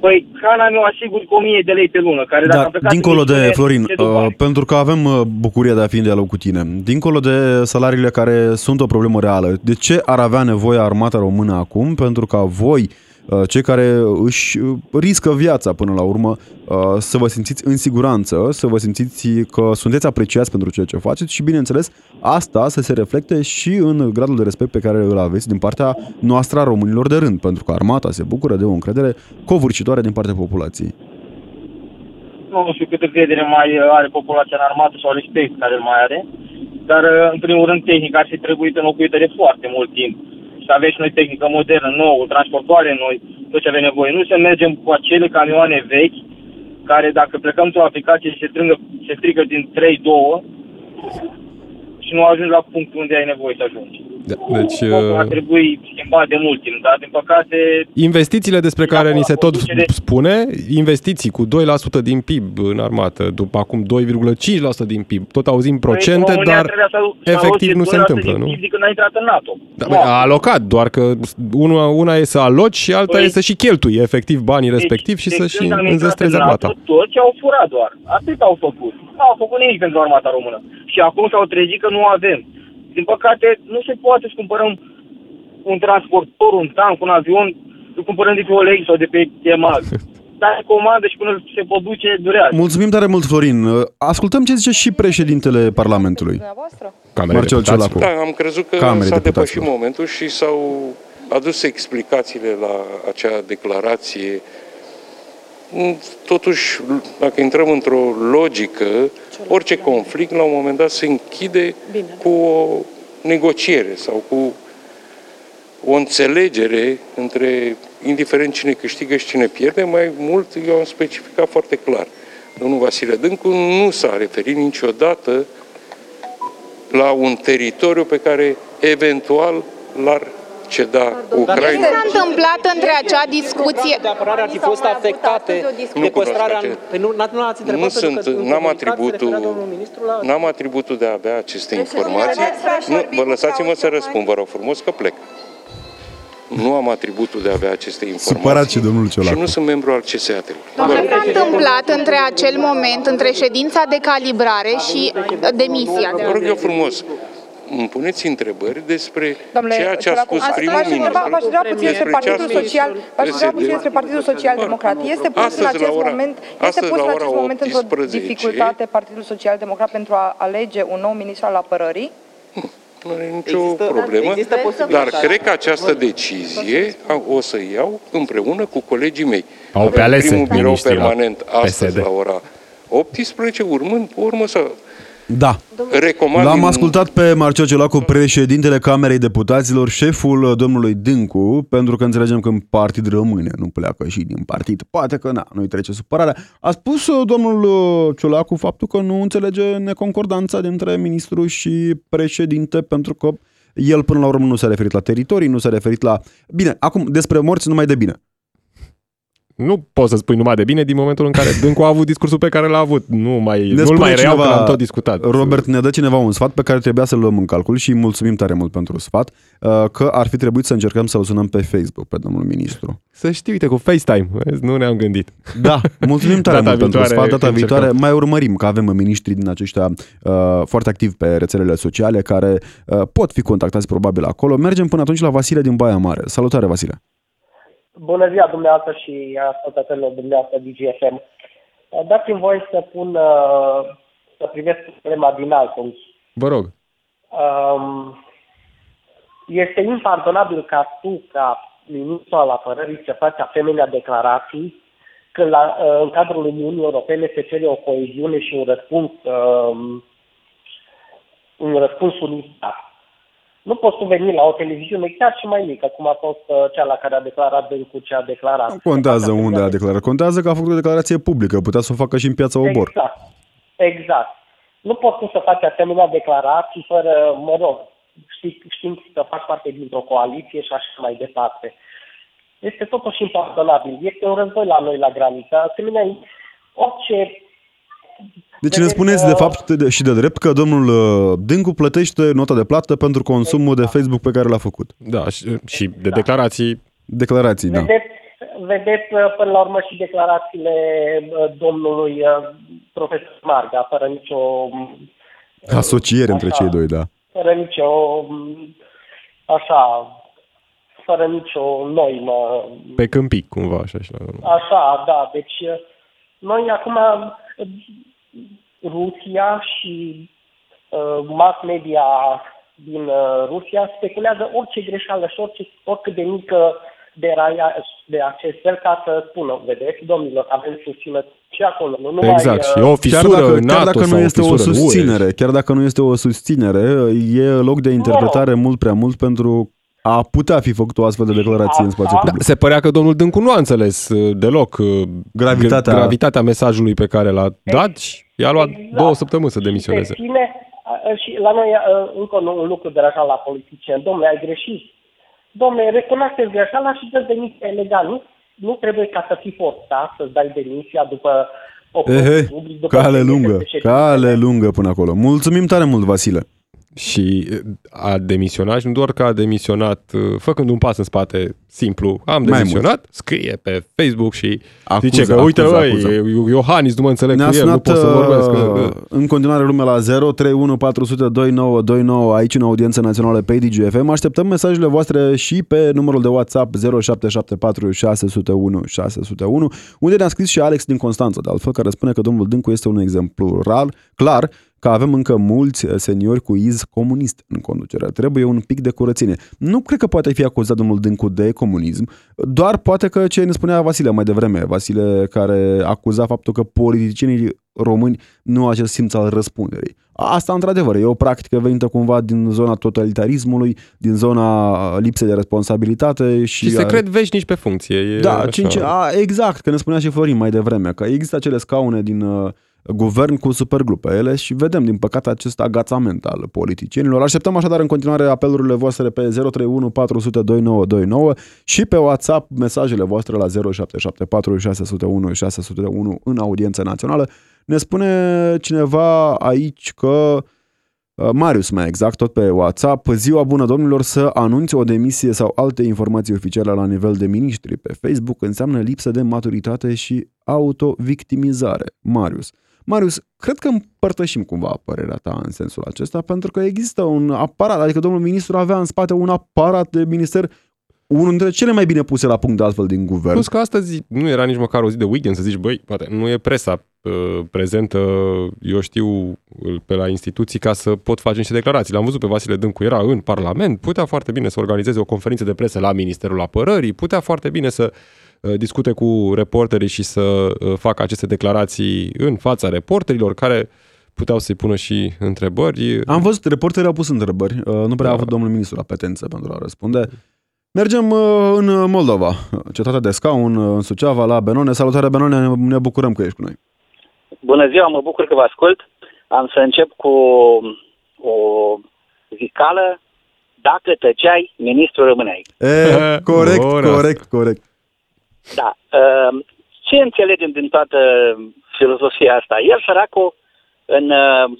Păi, hrana mi-o asigur cu 1000 de lei pe lună, care dacă am Dar, plecat dincolo în de, misiune, Florin, se duc uh, bani. pentru că avem uh, bucuria de a fi în dialog cu tine, dincolo de salariile care sunt o problemă reală, de ce ar avea nevoie armata română acum pentru ca voi, uh, cei care își uh, riscă viața până la urmă, uh, să vă simțiți în siguranță, să vă simțiți că sunteți apreciați pentru ceea ce faceți și, bineînțeles, asta să se reflecte și în gradul de respect pe care îl aveți din partea noastră a românilor de rând, pentru că armata se bucură de o încredere covârșitoare din partea populației. nu știu câtă credere mai uh, are populația în armată sau respect care îl mai are, dar uh, în primul rând tehnica ar fi trebuit înlocuită de foarte mult timp. Să avem și noi tehnică modernă, nouă, transportoare noi, tot ce avem nevoie. Nu să mergem cu acele camioane vechi, care dacă plecăm într-o aplicație și se, strângă, se strică din 3-2 și nu ajungi la punctul unde ai nevoie să ajungi. Deci, Ar uh, trebui schimbat de mult timp, dar din păcate investițiile despre care ni se tot producere- spune, investiții cu 2% din PIB în armată, după acum 2,5% din PIB. Tot auzim procente, Păi, România dar trebuia să- să efectiv aloce nu se 2% întâmplă, din nu? PIB De când a intrat în NATO. Da, Nu bă, acum. a alocat, doar că una, una e să aloci și alta Păi- e să și cheltui efectiv banii respectivi și de să când și am intrat înzestrezi în NATO, armata. Toți au furat doar. Atât au făcut. Nu au făcut nimic pentru armata română. Și acum s-au trezit că nu avem. Din păcate, nu se poate să cumpărăm un transportor, un tank, un avion, îl cumpărăm de pe Oleg sau de pe EMAG. [laughs] Dar comandă și până se pot duce, durează. Mulțumim tare mult, Florin. Ascultăm ce zice și președintele Parlamentului. Camerei Marcel Deputaților. Ciolacu. Da, am crezut că Camerei s-a depășit Deputaților. momentul și s-au adus explicațiile la acea declarație. Mm, Totuși, dacă intrăm într-o logică, orice conflict la un moment dat se închide cu o negociere sau cu o înțelegere între, indiferent cine câștigă și cine pierde, mai mult eu am specificat foarte clar. Domnul Vasile Dâncu nu s-a referit niciodată la un teritoriu pe care eventual l-ar ceda Ce Ucraina. s-a întâmplat între acea discuție? de apărare ar fi fost afectate Nu de cunosc păstrarea... acest- Păi nu, n- nu ați întrebat Nu pentru sunt, că în n-am comunicat se atributul, referea domnul ministru la... n-am atributul de a avea aceste informații. Nu, vă lăsați-mă să răspund, vă rog frumos că plec. Nu am atributul de a avea aceste informații. Supărat și domnul Și Ciolacu. nu sunt membru al CSAT-ului. Ce s-a întâmplat între acel moment, între ședința de calibrare și demisia? Vă rog eu frumos, îmi puneți întrebări despre Domnule ceea ce a Ciolacu, spus asta primul v-aș întreba- ministru. V-aș întreba puțin despre despre ce a Partidul spus Social, v-aș întreba puțin PSD. despre Partidul Social Democrat. Este pus în Astăzi, la acest ora- moment, este astăzi, pus la în ora acest moment într-o 18, dificultate Partidul Social Democrat pentru a alege un nou ministru al apărării? Nu are nicio problemă, există dar posibilitatea. cred că această decizie a- o să iau împreună cu colegii mei. Au pe Avem alese primul birou miniștrii la permanent astăzi PSD. la ora 18, urmând pe urmă să Da. recomand L-am din- ascultat pe Marcel Ciolacu, președintele Camerei Deputaților, șeful uh, domnului Dâncu, pentru că înțelegem că în partid rămâne, nu pleacă și din partid. Poate că na, nu-i trece supărarea. A spus uh, domnul uh, Ciolacu faptul că nu înțelege neconcordanța dintre ministru și președinte, pentru că el până la urmă nu s-a referit la teritorii, nu s-a referit la... Bine, acum despre morți numai de bine. Nu poți să spui numai de bine din momentul în care [laughs] Dâncu a avut discursul pe care l-a avut. Nu mai, Ne nu-l spune mai reiau cineva- că l-am tot discutat. Robert ne dă cineva un sfat pe care trebuia să-l luăm în calcul și îi mulțumim tare mult pentru sfat, uh, că ar fi trebuit să încercăm să-l sunăm pe Facebook pe domnul ministru. Să știi, uite, cu FaceTime. Vezi, Nu ne-am gândit. Da, mulțumim tare [laughs] Data mult pentru viitoare sfat. Data încercăm. viitoare mai urmărim că avem miniștri din aceștia uh, foarte activi pe rețelele sociale care uh, pot fi contactați probabil acolo. Mergem până atunci la Vasile din Baia Mare. Salutare, Vasile! Bună ziua dumneavoastră și ascultătorilor dumneavoastră DGFM. Dați-mi voie să pun, uh, să privesc problema din alt unghi. Vă rog. Um, Este impardonabil ca tu, ca ministru al apărării, să faci asemenea declarații când la, uh, în cadrul Uniunii Europene se cere o coeziune și un răspuns, um, un răspuns unitar. Nu poți tu veni la o televiziune chiar și mai mică, cum a fost uh, cea la care a declarat Dâncu ce a declarat. Nu contează unde a declarat. Contează că a făcut o declarație publică. Putea să o facă și în piața Obor. Exact. Exact. Nu poți tu să faci asemenea declarații fără, mă rog, știi, știind că fac parte dintr-o coaliție și așa mai departe. Este totuși impardonabil. Este un război la noi la graniță. Asemenea, orice deci ne spuneți de fapt de- și de drept că domnul uh, Dâncu plătește nota de plată pentru consumul de Facebook pe care l-a făcut. Da, și, și de declarații. Declarații, da. Vedeți, vedeți uh, până la urmă și declarațiile uh, domnului uh, profesor Marga, fără nicio, Asociere între cei doi, da. fără nicio, um, așa, fără nicio noimă. Pe câmpic, cumva, așa și la... Așa, da. Deci uh, noi acum uh, Rusia și uh, mass media din uh, Rusia speculează orice greșeală și orice, oricât de mică de, raia, de acest fel ca să spună, vedeți, domnilor, avem susținători și acolo. Nu numai, Exact, și uh, o fisură chiar dacă, în chiar NATO dacă sau nu este o fisură în UE. susținere, chiar dacă nu este o susținere, e loc de interpretare mult prea mult pentru a putea fi făcut o astfel de declarație în spațiu Da, public. se părea că domnul Dâncu nu a înțeles uh, deloc uh, Gravitatea. gravitatea mesajului pe care l-a dat și i-a luat Exact. două săptămâni să demisioneze. Pe tine, a- a- și la noi a, încă un, un lucru de așa la politicieni. Domnule, ai greșit. Domnule, recunoaște greșeala și dă demisia legal. Nu, nu trebuie ca să fii forțat să-ți dai demisia după o Ehe, public, după cale ședințe lungă, de ședințe. cale lungă până acolo. Mulțumim tare mult, Vasile. Și uh, a demisionat și nu doar că a demisionat uh, făcând un pas în spate simplu. Am Mai demisionat, scrie pe Facebook și Acuză, zice că uite, acuză, băi, acuză. Iohannis nu mă înțeleg Ne-a cu el, nu sunat pot să vorbesc. uh, în continuare lumea la 031 400 2929 aici în audiență națională pe DGFM. Așteptăm mesajele voastre și pe numărul de WhatsApp 0774 601 601 unde ne-a scris și Alex din Constanța, de altfel, care spune că domnul Dâncu este un exemplu rar, clar că avem încă mulți seniori cu iz comunist în conducere. Trebuie un pic de curățenie. Nu cred că poate fi acuzat domnul Dâncu de comunism, doar poate că ce ne spunea Vasile mai devreme, Vasile care acuza faptul că politicienii români nu au acest simț al răspunderii. Asta, într-adevăr, e o practică venită cumva din zona totalitarismului, din zona lipsei de responsabilitate și... Și se cred veșnici pe funcție. E Da, așa. cinci, a, exact, că ne spunea și Florin mai devreme, că există acele scaune din uh, guvern cu supergrup pe ele și vedem, din păcate, acest agațament al politicienilor. Așteptăm așadar în continuare apelurile voastre pe 031 400 2929 și pe WhatsApp mesajele voastre la 0774 601 601 în audiență națională. Ne spune cineva aici că Uh, Marius, mai exact, tot pe WhatsApp. Ziua bună, domnilor, să anunți o demisie sau alte informații oficiale la nivel de miniștri pe Facebook înseamnă lipsă de maturitate și autovictimizare. Marius. Marius, cred că împărtășim cumva părerea ta în sensul acesta, pentru că există un aparat, adică domnul ministru avea în spate un aparat de minister unul dintre cele mai bine puse la punct de altfel din guvern. Plus că astăzi nu era nici măcar o zi de weekend să zici, băi, poate nu e presa uh, prezentă, eu știu, pe la instituții ca să pot face niște declarații. L-am văzut pe Vasile Dâncu, era în Parlament, putea foarte bine să organizeze o conferință de presă la Ministerul Apărării, putea foarte bine să uh, discute cu reporterii și să uh, facă aceste declarații în fața reporterilor care puteau să-i pună și întrebări. Am văzut, reporterii au pus întrebări, uh, nu prea a avut domnul ministru apetență pentru a răspunde. Mergem uh, în Moldova, cetatea de scaun, uh, în Suceava, la Benone. Salutare Benone, ne- ne bucurăm că ești cu noi. Bună ziua, mă bucur că vă ascult. Am să încep cu o zicală. Dacă tăceai, ministrul rămâneai. E, corect, Bună. corect, corect. Da. Uh, Ce înțelegem din toată filozofia asta? El, săracul, în, uh,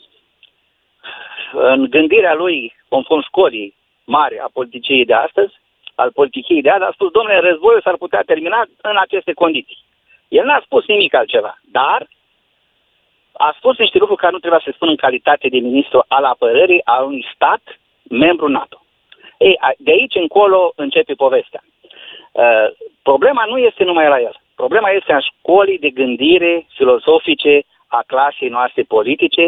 în gândirea lui, conform școlii mari a politiciei de astăzi, al politiciei de azi, a spus, domnule, războiul s-ar putea termina în aceste condiții. El n-a spus nimic altceva, dar a spus niște lucruri care nu trebuia să spun în calitate de ministru al apărării al unui stat membru NATO. Ei, a- de aici încolo începe povestea. Uh, problema nu este numai la el. Problema este a școlii de gândire filozofice a clasei noastre politice,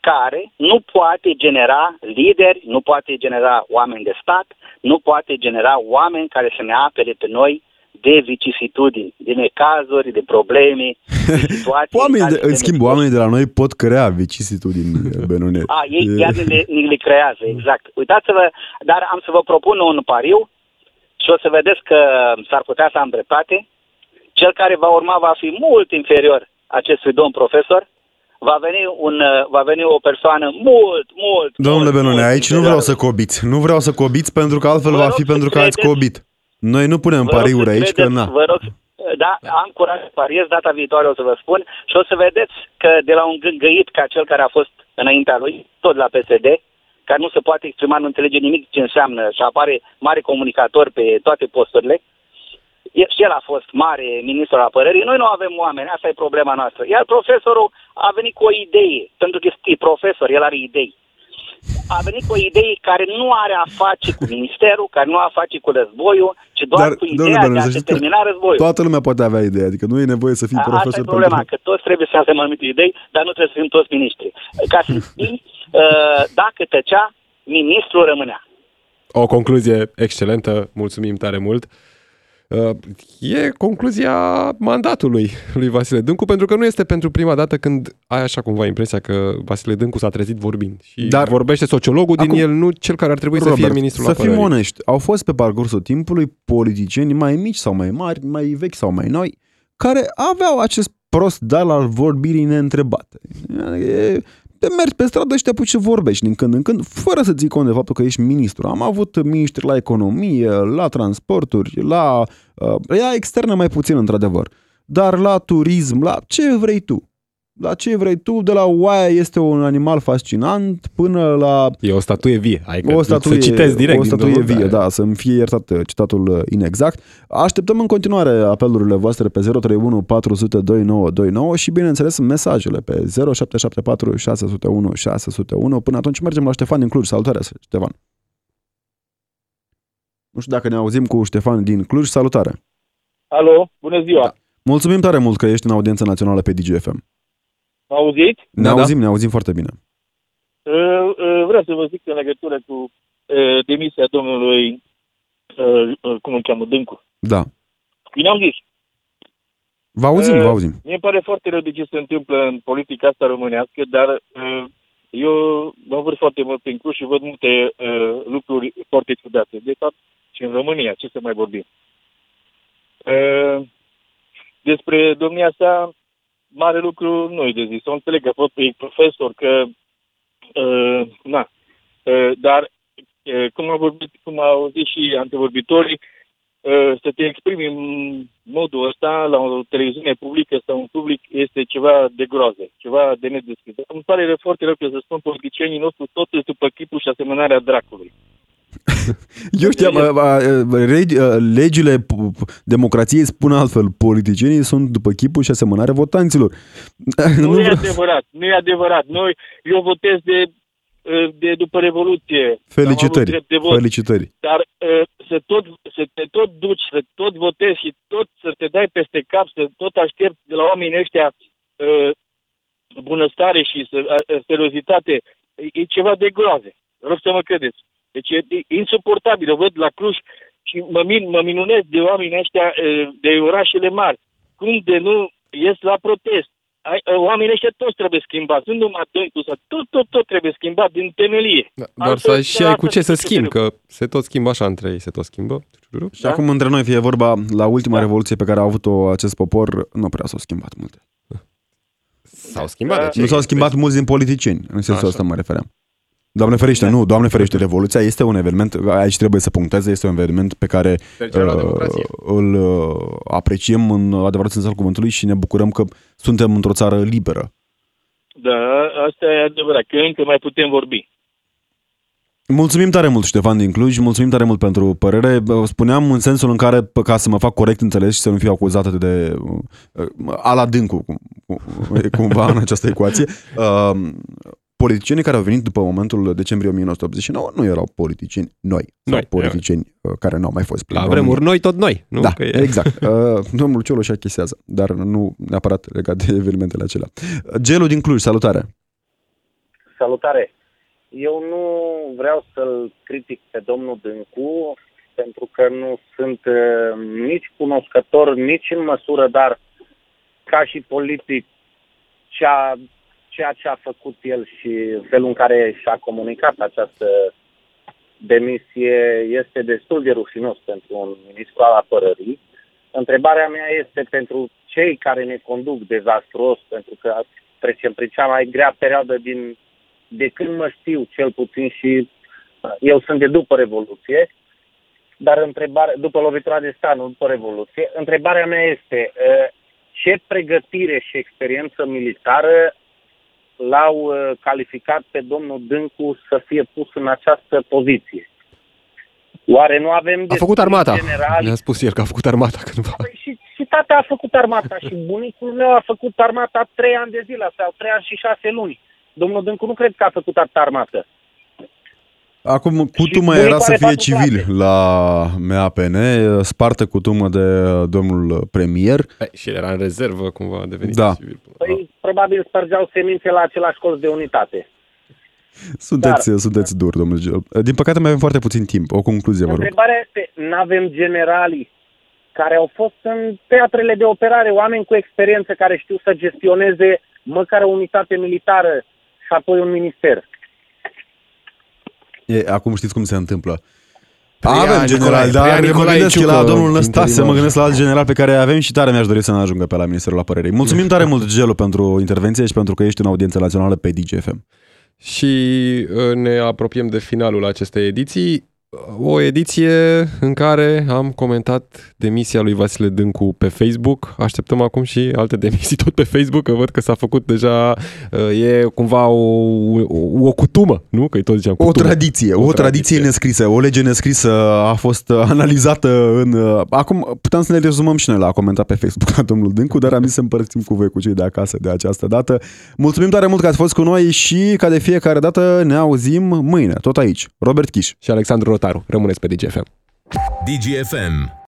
care nu poate genera lideri, nu poate genera oameni de stat, nu poate genera oameni care să ne apere pe noi de vicisitudini, de necazuri, de probleme, de [laughs] situații. Oamenii, care de, să în ne schimb, oamenii de la noi pot crea vicisitudini, [laughs] Benone. a, ei E- chiar ni le, ni le creează, exact. Uitați-vă, dar am să vă propun un pariu și o să vedeți că s-ar putea să am dreptate. Cel care va urma va fi mult inferior acestui domn profesor, va veni, un, uh, va veni o persoană mult, mult, Domnule mult, Benone, mult aici nu vreau să cobiți. Nu vreau să cobiți pentru că altfel Vă va rog fi să pentru că ați credeți- cobit. Noi nu punem Vă rog pariuri să aici, că credeți, na. Vă rog, da, am curaj să pariez, data viitoare o să vă spun și o să vedeți că de la un gângăit ca cel care a fost înaintea lui, tot la PSD, care nu se poate exprima, nu înțelege nimic ce înseamnă și apare mare comunicator pe toate posturile, E- și el a fost mare ministru al apărării, noi nu avem oameni, asta e problema noastră. Iar profesorul a venit cu o idee, pentru că este profesor, el are idei. A venit cu o idee care nu are a face cu ministerul, care nu are a face cu războiul, ci doar Dar, cu domnule ideea de Benone, a să se știți că termina războiul. Toată lumea poate avea idee, adică nu e nevoie să fii A- Asta profesor e problema, pentru... că toți trebuie să avem anumite idei, dar nu trebuie să fim toți miniștri. Ca să știi, uh, [laughs] dacă tăcea, ministrul rămânea. O concluzie excelentă, mulțumim tare mult. Uh, E concluzia mandatului lui Vasile Dâncu, pentru că nu este pentru prima dată când ai așa cumva impresia că Vasile Dâncu s-a trezit vorbind. Și Dar Dar- vorbește sociologul din Acum- el, nu cel care ar trebui să fie ministrul să fim apărării. onești, au fost pe parcursul timpului politicieni mai mici sau mai mari, mai vechi sau mai noi, care aveau acest prost dar al vorbirii neîntrebate. E, te mergi pe stradă și te apuci să vorbești din când în când, fără să ții cont de faptul că ești ministru. Am avut miniștri la economie, la transporturi, la... Uh, ea externă mai puțin, într-adevăr. Dar la turism, la ce vrei tu. La ce vrei tu, de la oaia este un animal fascinant până la E o statuie vie. Adică o statuie, să citesc direct o din statuie domnul, vie, da, să-mi fie iertat uh, citatul uh, inexact. Așteptăm în continuare apelurile voastre pe 031 400 2929 și, bineînțeles, mesajele pe 0774 601 601. Până atunci mergem la Ștefan din Cluj. Salutare, Ștefan! Nu știu dacă ne auzim cu Ștefan din Cluj. Salutare! Alo, bună ziua! Da. Mulțumim tare mult că ești în audiență națională pe DGFM. Mă auziți? Ne auzim, ne auzim foarte bine. Uh, uh, vreau să vă zic în legătură cu uh, demisia domnului, uh, uh, cum îl cheamă, Dâncu. Da. Bine am zis. Vă auzim, Uh, vă auzim. Mie îmi pare foarte rău de ce se întâmplă în politica asta românească, dar uh, eu mă văd foarte mult prin Cluj și văd multe uh, lucruri foarte ciudate. De fapt, și în România, ce să mai vorbim. Uh, despre domnia sa, mare lucru nu e de zis. O înțeleg că pot e profesor, că uh, na, uh, dar uh, cum, a vorbit, cum au zis și antevorbitorii, uh, să te exprimi în modul ăsta la o televiziune publică sau un public este ceva de groază, ceva de nedescris. Îmi pare rău, foarte rău că să spun politicienii noștri tot sunt după chipul și asemănarea dracului. Eu știam, a, a, a, regi- a, legile p- p- democrației spun altfel, politicienii sunt după chipul și asemănarea votanților. Nu, [laughs] e vreau- adevărat, nu e adevărat. Noi, eu votez de, uh, de după Revoluție. Am avut Felicitări, drept de vot. felicitări. Dar uh, să, tot, să te tot duci, să tot votezi și tot să te dai peste cap, să tot aștepți de la oamenii ăștia uh, bunăstare și să, uh, seriozitate, e, e ceva de groaze. Rog să mă credeți. Deci e, e insuportabil. O văd la Cluj și mă, min, mă minunez de oamenii ăștia uh, de orașele mari. Cum de nu ies la protest? Ai, uh, oamenii ăștia toți trebuie schimbați. Nu numai Dăncu, sau tot, tot, tot trebuie schimbat din temelie. Da, Doar Altfel, să și ai cu asta ce să se schimbi, că se tot schimbă așa între ei, se tot schimbă. Și acum între noi fie vorba, la ultima revoluție pe care a avut-o acest popor, nu prea s-au schimbat multe. S-au schimbat. de ce? Nu s-au schimbat mulți din politicieni, în sensul Așa. ăsta mă refeream. Doamne ferește, nu, Doamne ferește, Revoluția este un eveniment, aici trebuie să puncteze, este un eveniment pe care Trecerea la uh, democrație. îl uh, apreciem în adevărat sens al cuvântului și ne bucurăm că suntem într-o țară liberă. Da, asta e adevărat, că încă mai putem vorbi. Mulțumim tare mult, Ștefan din Cluj, mulțumim tare mult pentru părere. Spuneam în sensul în care, p- ca să mă fac corect înțeles și să nu fiu acuzat de uh, ala dâncu, cum- cum- cumva în această ecuație, uh, politicienii care au venit după momentul decembrie 1989 nu erau politicieni noi, sau Noi, politicieni uh, care nu au mai fost prin La România. vremuri noi, tot noi. Nu? Da, Că e- exact. [laughs] Uh, domnul Cioloș achisează, dar nu neapărat legat de evenimentele acelea. Gelu din Cluj, salutare! Salutare! Eu nu vreau să-l critic pe domnul Dâncu, pentru că nu sunt uh, nici cunoscător, nici în măsură, dar ca și politic, cea, ceea ce a făcut el și felul în care și-a comunicat această demisie este destul de rușinos pentru un ministru al apărării. Întrebarea mea este pentru cei care ne conduc dezastruos, pentru că trecem prin cea mai grea perioadă din, de când mă știu cel puțin și uh, eu sunt de după Revoluție, dar întrebare, după lovitura de stat, nu după Revoluție, întrebarea mea este uh, ce pregătire și experiență militară l-au uh, calificat pe domnul Dâncu să fie pus în această poziție? Oare nu avem A făcut armata. generali Ne-a spus el că a făcut armata cândva. și, și tata a făcut armata și bunicul meu a făcut armata trei ani de zile sau trei ani și șase luni. Domnul Dâncu nu cred că a făcut atâta armată. Acum, cutumă bunicul era să are fie patru civil clase. la MAPN, spartă cutumă de domnul premier. Și era în rezervă, cumva a devenit Da. civil. Păi, probabil spărgeau semințe la același colț de unitate. Sunteți, sunteți dur, domnul Gel. Din păcate mai avem foarte puțin timp. O concluzie, vă rog. Întrebarea este, nu avem generalii care au fost în teatrele de operare, oameni cu experiență care știu să gestioneze măcar o unitate militară și apoi un minister. E, acum știți cum se întâmplă. Preia avem general, Nicolae- dar preia mă Nicolae gândesc Ciucă, la domnul Năstase, interimar. mă gândesc la alt general pe care avem și tare mi-aș dori să ne ajungă pe la Ministerul Apărării. Mulțumim tare mult, Gelu, pentru intervenție și pentru că ești în audiență națională pe DGFM. Și uh, ne apropiem de finalul acestei ediții. O ediție în care am comentat demisia lui Vasile Dâncu pe Facebook. Așteptăm acum și alte demisii tot pe Facebook, că văd că s-a făcut deja, uh, e cumva o, o, o cutumă, nu? Că îi tot ziceam O cutumă. tradiție, o, tradiție nescrisă, o lege nescrisă a fost analizată în... Acum putem să ne rezumăm și noi la a comentat pe Facebook la domnul Dâncu, dar am zis să împărțim cu voi cu cei de acasă de această dată. Mulțumim tare mult că ați fost cu noi și ca de fiecare dată ne auzim mâine, tot aici. Robert Chiș și Alexandru Rotaru. Rămâneți pe DGFM. DGFM